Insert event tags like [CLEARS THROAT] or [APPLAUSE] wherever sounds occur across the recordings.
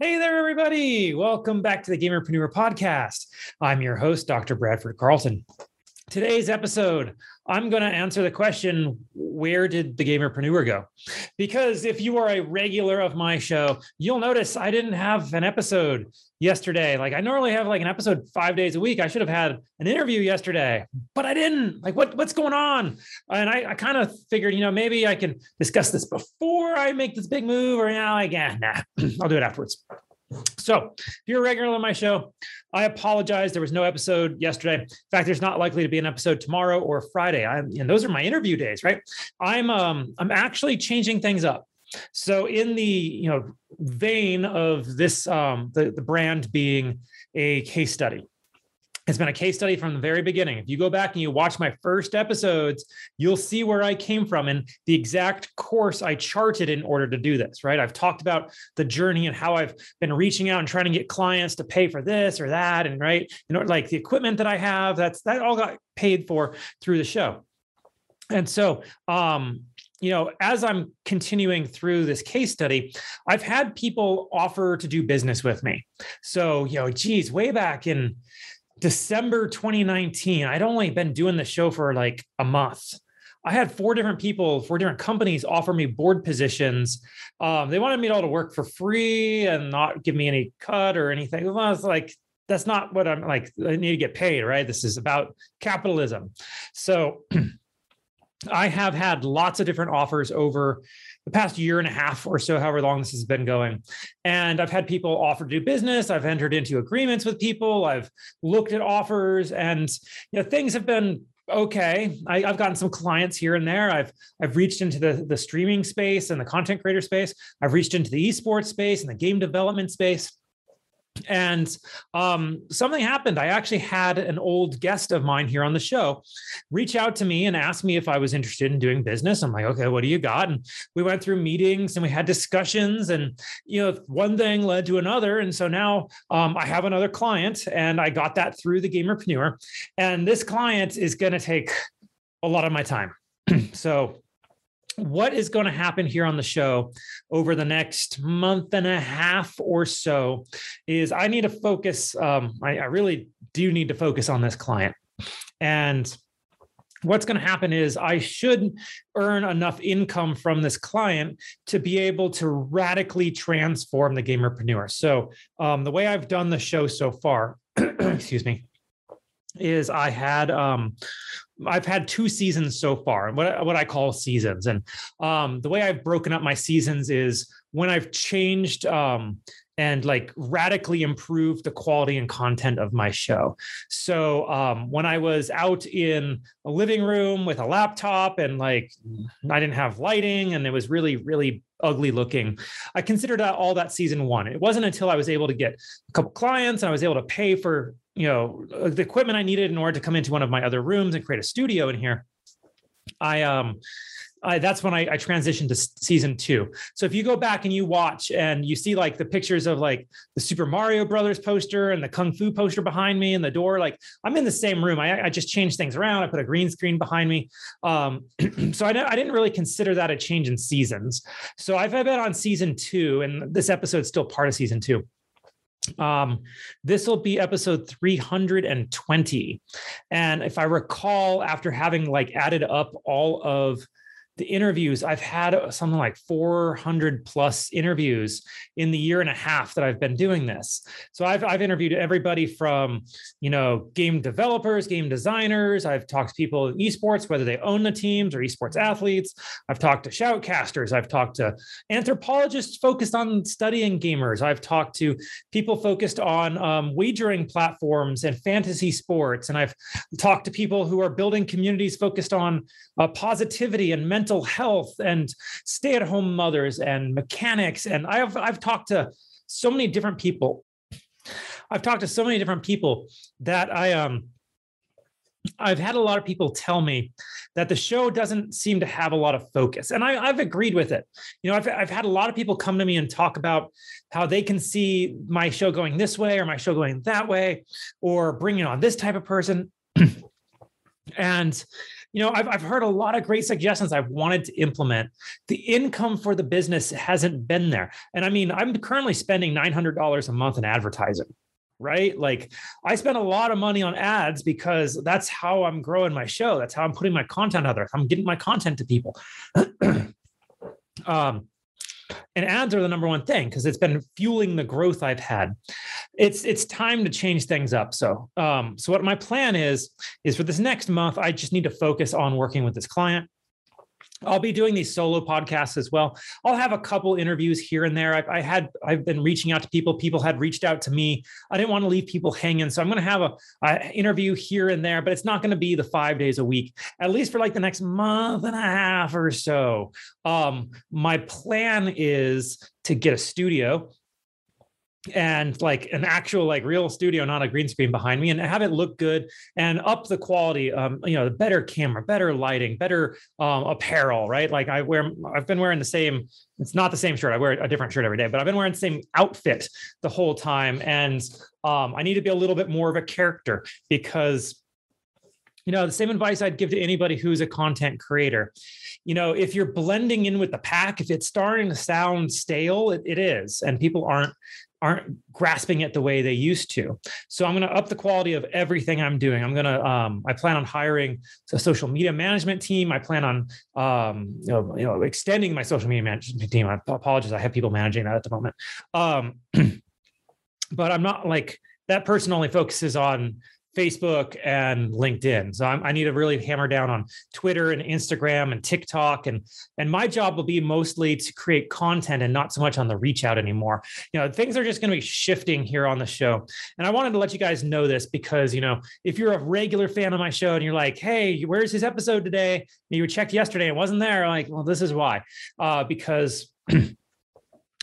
Hey there, everybody. Welcome back to the Gamerpreneur Podcast. I'm your host, Dr. Bradford Carlton. Today's episode, I'm going to answer the question where did the gamerpreneur go? Because if you are a regular of my show, you'll notice I didn't have an episode yesterday. Like I normally have like an episode 5 days a week. I should have had an interview yesterday, but I didn't. Like what what's going on? And I, I kind of figured, you know, maybe I can discuss this before I make this big move or now like, yeah, nah, [CLEARS THROAT] I'll do it afterwards. So, if you're a regular on my show, I apologize. There was no episode yesterday. In fact, there's not likely to be an episode tomorrow or Friday. I, and those are my interview days, right? I'm um, I'm actually changing things up. So, in the you know vein of this, um, the the brand being a case study, it's been a case study from the very beginning. If you go back and you watch my first episodes, you'll see where I came from and the exact course I charted in order to do this, right? I've talked about the journey and how I've been reaching out and trying to get clients to pay for this or that. And right, you know, like the equipment that I have, that's that all got paid for through the show. And so, um, you know, as I'm continuing through this case study, I've had people offer to do business with me. So, you know, geez, way back in December 2019, I'd only been doing the show for like a month. I had four different people, four different companies offer me board positions. Um, they wanted me to all to work for free and not give me any cut or anything. Well, I was like, that's not what I'm like. I need to get paid, right? This is about capitalism. So [CLEARS THROAT] I have had lots of different offers over the past year and a half or so, however long this has been going. And I've had people offer to do business. I've entered into agreements with people. I've looked at offers, and you know things have been okay. I, have gotten some clients here and there. I've I've reached into the the streaming space and the content creator space. I've reached into the esports space and the game development space and um, something happened. I actually had an old guest of mine here on the show reach out to me and ask me if I was interested in doing business. I'm like, okay, what do you got? And we went through meetings and we had discussions, and you know, one thing led to another. And so now um, I have another client, and I got that through the Gamerpreneur. And this client is going to take a lot of my time. [CLEARS THROAT] so what is going to happen here on the show over the next month and a half or so is I need to focus. Um, I, I really do need to focus on this client. And what's going to happen is I should earn enough income from this client to be able to radically transform the gamerpreneur. So um, the way I've done the show so far, [CLEARS THROAT] excuse me, is I had um, I've had two seasons so far, what what I call seasons, and um, the way I've broken up my seasons is when I've changed um, and like radically improved the quality and content of my show. So um, when I was out in a living room with a laptop and like I didn't have lighting and it was really really ugly looking, I considered all that season one. It wasn't until I was able to get a couple clients and I was able to pay for you know the equipment I needed in order to come into one of my other rooms and create a studio in here. I um I, that's when I, I, transitioned to season two. So if you go back and you watch and you see like the pictures of like the Super Mario Brothers poster and the Kung Fu poster behind me and the door, like I'm in the same room. I, I just changed things around. I put a green screen behind me. Um, [CLEARS THROAT] so I, I, didn't really consider that a change in seasons. So I've been on season two, and this episode's still part of season two. Um, this will be episode 320. And if I recall, after having like added up all of the interviews i've had something like 400 plus interviews in the year and a half that i've been doing this. So i've, I've interviewed everybody from you know game developers game designers. I've talked to people in esports whether they own the teams or esports athletes. I've talked to shoutcasters. I've talked to anthropologists focused on studying gamers. I've talked to people focused on um, wagering platforms and fantasy sports. And i've talked to people who are building communities focused on uh, positivity and mental mental health and stay-at-home mothers and mechanics. And I've I've talked to so many different people. I've talked to so many different people that I um I've had a lot of people tell me that the show doesn't seem to have a lot of focus. And I, have agreed with it. You know, I've, I've had a lot of people come to me and talk about how they can see my show going this way or my show going that way or bringing on this type of person. [CLEARS THROAT] and you know, I've, I've heard a lot of great suggestions I've wanted to implement. The income for the business hasn't been there. And I mean, I'm currently spending $900 a month in advertising right? Like I spend a lot of money on ads because that's how I'm growing my show. That's how I'm putting my content out there. I'm getting my content to people. [CLEARS THROAT] um, and ads are the number one thing because it's been fueling the growth I've had. It's it's time to change things up. So um, so what my plan is is for this next month, I just need to focus on working with this client. I'll be doing these solo podcasts as well. I'll have a couple interviews here and there. I've, I had I've been reaching out to people. People had reached out to me. I didn't want to leave people hanging, so I'm going to have a, a, interview here and there, but it's not going to be the five days a week, at least for like the next month and a half or so. Um, my plan is to get a studio and like an actual like real studio not a green screen behind me and have it look good and up the quality um you know the better camera better lighting better um apparel right? Like i wear i've been wearing the same it's not the same shirt i wear a different shirt every day but i've been wearing the same outfit the whole time and um i need to be a little bit more of a character because you know the same advice i'd give to anybody who's a content creator. You know if you're blending in with the pack if it's starting to sound stale it, it is and people aren't aren't grasping it the way they used to. So I'm going to up the quality of everything I'm doing. I'm going to, um, I plan on hiring a social media management team. I plan on, um, you, know, you know, extending my social media management team. I apologize. I have people managing that at the moment. Um, [CLEARS THROAT] but I'm not like that person only focuses on Facebook and LinkedIn. So I'm, i need to really hammer down on Twitter and Instagram and TikTok. And, and my job will be mostly to create content and not so much on the reach out anymore. You know, things are just going to be shifting here on the show. And I wanted to let you guys know this because, you know, if you're a regular fan of my show and you're like, hey, where's his episode today? And you checked yesterday and wasn't there. Like, well, this is why. Uh, because [CLEARS THROAT]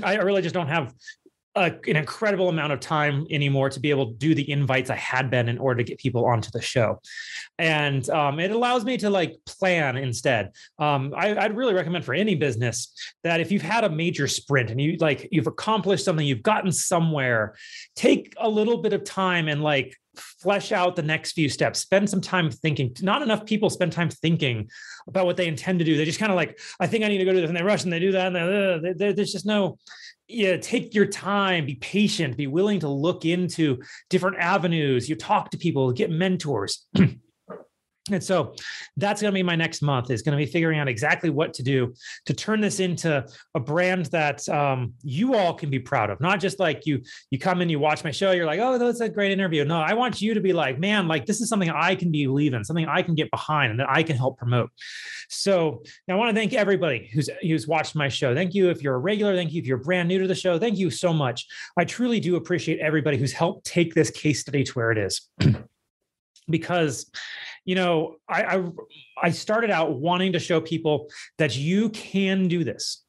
I really just don't have a, an incredible amount of time anymore to be able to do the invites I had been in order to get people onto the show. And um, it allows me to like plan instead. Um, I, would really recommend for any business that if you've had a major sprint and you like you've accomplished something, you've gotten somewhere, take a little bit of time and like flesh out the next few steps spend some time thinking not enough people spend time thinking about what they intend to do they just kind of like i think i need to go do this and they rush and they do that and uh, there's just no yeah, take your time, be patient, be willing to look into different avenues. You talk to people, get mentors. [CLEARS THROAT] And so that's going to be my next month is going to be figuring out exactly what to do to turn this into a brand that um, you all can be proud of. Not just like you you come and you watch my show, you're like, oh, that's a great interview. No, I want you to be like, man, like this is something I can believe in, something I can get behind, and that I can help promote. So I want to thank everybody who's who's watched my show. Thank you if you're a regular. Thank you if you're brand new to the show. Thank you so much. I truly do appreciate everybody who's helped take this case study to where it is. [CLEARS THROAT] because you know I, I, I started out wanting to show people that you can do this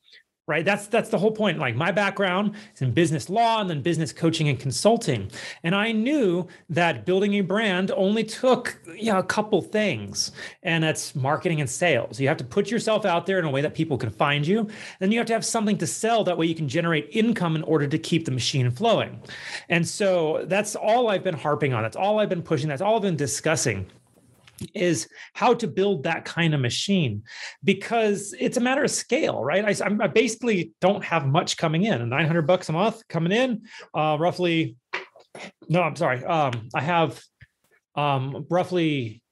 right? That's that's the whole point. Like my background is in business law and then business coaching and consulting. And i knew that building a brand only took you know, a couple things and that's marketing and sales. You have to put yourself out there in a way that people can find you and you have to have something to sell. That way you can generate income in order to keep the machine flowing. And so that's all i've been harping on. That's all i've been pushing. That's all i've been discussing is how to build that kind of machine because it's a matter of scale, right? I, I basically don't have much coming in, 900 bucks a month coming in, uh, roughly. No, I'm sorry. Um, I have um, roughly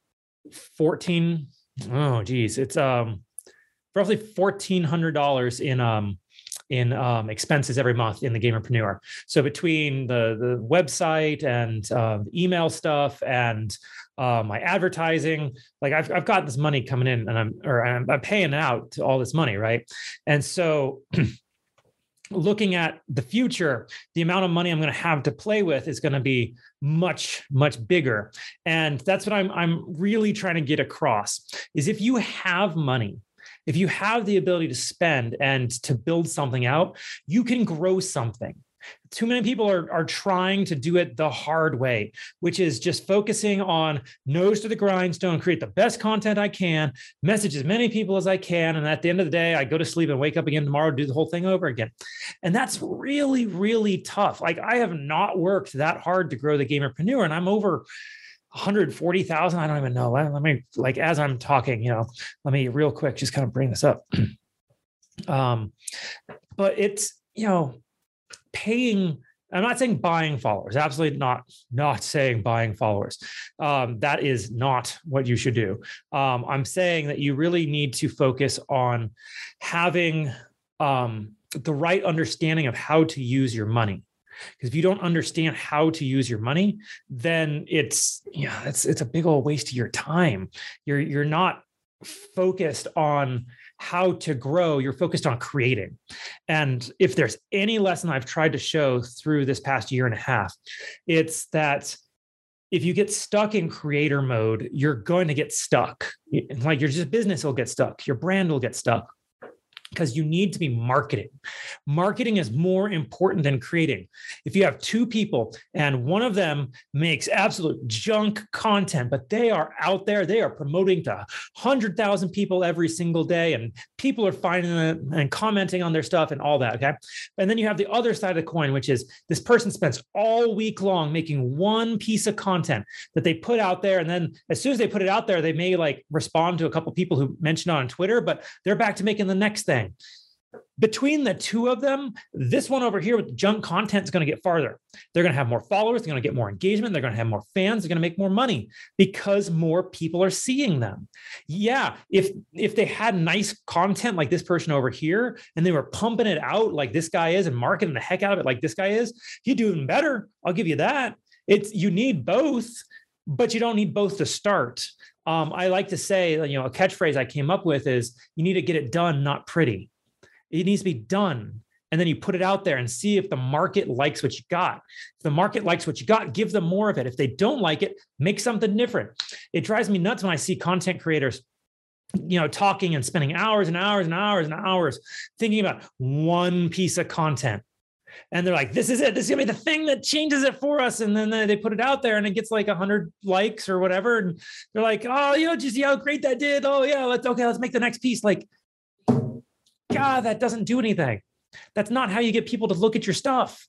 14. Oh, geez, it's um, roughly $1,400 in um, in um, expenses every month in the Gamerpreneur. So between the the website and uh, email stuff and uh, my advertising, like I've I've got this money coming in, and I'm or I'm, I'm paying out to all this money, right? And so. [CLEARS THROAT] looking at the future, the amount of money I'm going to have to play with is going to be much, much bigger. And that's what I'm I'm really trying to get across is if you have money, if you have the ability to spend and to build something out, you can grow something. Too many people are, are trying to do it the hard way, which is just focusing on nose to the grindstone, create the best content I can, message as many people as I can. And at the end of the day, I go to sleep and wake up again tomorrow, do the whole thing over again. And that's really, really tough. Like I have not worked that hard to grow the gamerpreneur, and I'm over 140,000. I don't even know. Let, let, me, like, as I'm talking, you know, let me real quick just kind of bring this up. [CLEARS THROAT] um, but it's, you know, paying I'm not saying buying followers. Absolutely not. Not saying buying followers. Um, that is not what you should do. Um, I'm saying that you really need to focus on having um, the right understanding of how to use your money. Because if you don't understand how to use your money, then it's yeah, it's it's a big old waste of your time. You're you're not focused on how to grow, you're focused on creating. And if there's any lesson I've tried to show through this past year and a half, it's that if you get stuck in creator mode, you're going to get stuck. Like your just business will get stuck, your brand will get stuck because you need to be marketing. Marketing is more important than creating. If you have two people and one of them makes absolute junk content, but they are out there, they are promoting to 100,000 people every single day, and people are finding it and commenting on their stuff and all that. Okay. And then you have the other side of the coin, which is this person spends all week long making one piece of content that they put out there. And then as soon as they put it out there, they may like respond to a couple people who mentioned on Twitter, but they're back to making the next thing thing. Between the two of them, this one over here with junk content is going to get farther. They're going to have more followers, they're going to get more engagement, they're going to have more fans, they're going to make more money because more people are seeing them. Yeah, if if they had nice content like this person over here and they were pumping it out like this guy is and marketing the heck out of it like this guy is, he'd do even better. I'll give you that. It's you need both, but you don't need both to start um, I like to say, you know, a catchphrase I came up with is you need to get it done, not pretty. It needs to be done. And then you put it out there and see if the market likes what you got. If the market likes what you got, give them more of it. If they don't like it, make something different. It drives me nuts when I see content creators you know talking and spending hours and hours and hours and hours thinking about one piece of content and they're like, "This is it. This is gonna be the thing that changes it for us." And then they put it out there, and it gets like hundred likes or whatever. And they're like, "Oh, you know, just see how great that did. Oh yeah, let's okay, let's make the next piece." Like, God, that doesn't do anything. That's not how you get people to look at your stuff.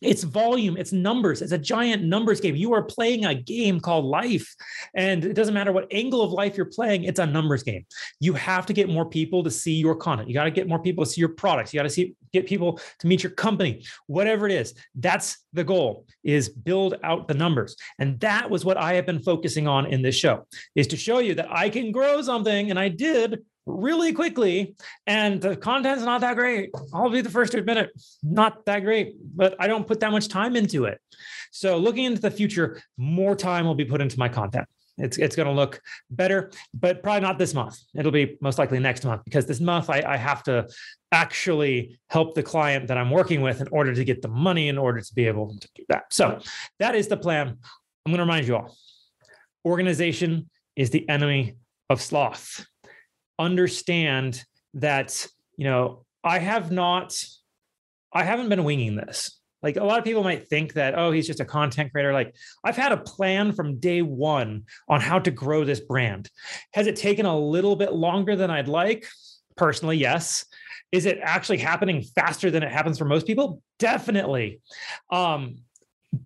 It's volume, it's numbers, it's a giant numbers game. You are playing a game called life. And it doesn't matter what angle of life you're playing, it's a numbers game. You have to get more people to see your content. You got to get more people to see your products. You got to see get people to meet your company, whatever it is. That's the goal is build out the numbers. And that was what I have been focusing on in this show is to show you that I can grow something and I did really quickly and the content's not that great. I'll be the first to admit it not that great but i don't put that much time into it. So looking into the future more time will be put into my content. It's, it's going to look better but probably not this month. It'll be most likely next month because this month I, I have to actually help the client that i'm working with in order to get the money in order to be able to do that. So that is the plan. I'm going to remind you all organization is the enemy of sloth understand that you know i have not i haven't been winging this. Like a lot of people might think that oh he's just a content creator. Like i've had a plan from day one on how to grow this brand. Has it taken a little bit longer than i'd like? Personally yes. Is it actually happening faster than it happens for most people? Definitely. Um,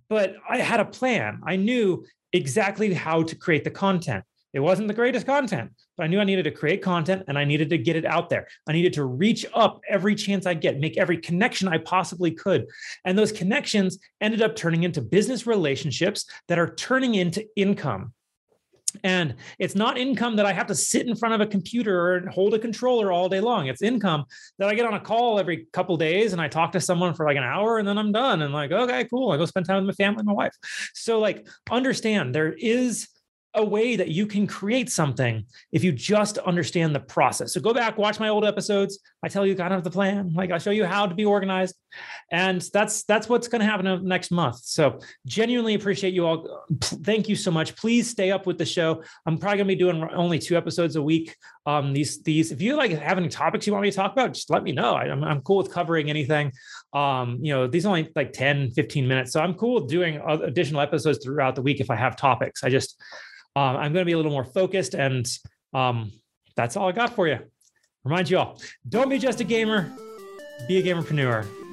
but i had a plan. I knew exactly how to create the content it wasn't the greatest content, but I knew I needed to create content and I needed to get it out there. I needed to reach up every chance I get, make every connection I possibly could. And those connections ended up turning into business relationships that are turning into income. And it's not income that I have to sit in front of a computer and hold a controller all day long. It's income that I get on a call every couple days and I talk to someone for like an hour and then I'm done. And like, okay, cool. I go spend time with my family and my wife. So like understand there is a way that you can create something if you just understand the process. So go back, watch my old episodes. I tell you kind of the plan. Like I show you how to be organized, and that's that's what's going to happen next month. So genuinely appreciate you all. Thank you so much. Please stay up with the show. I'm probably going to be doing only two episodes a week. Um, these these if you like have any topics you want me to talk about, just let me know. I, am I'm cool with covering anything. Um, you know, these only like 10, 15 minutes, so I'm cool doing additional episodes throughout the week if I have topics. I just um, I'm going to be a little more focused, and um, that's all I got for you. Remind you all don't be just a gamer, be a gamerpreneur.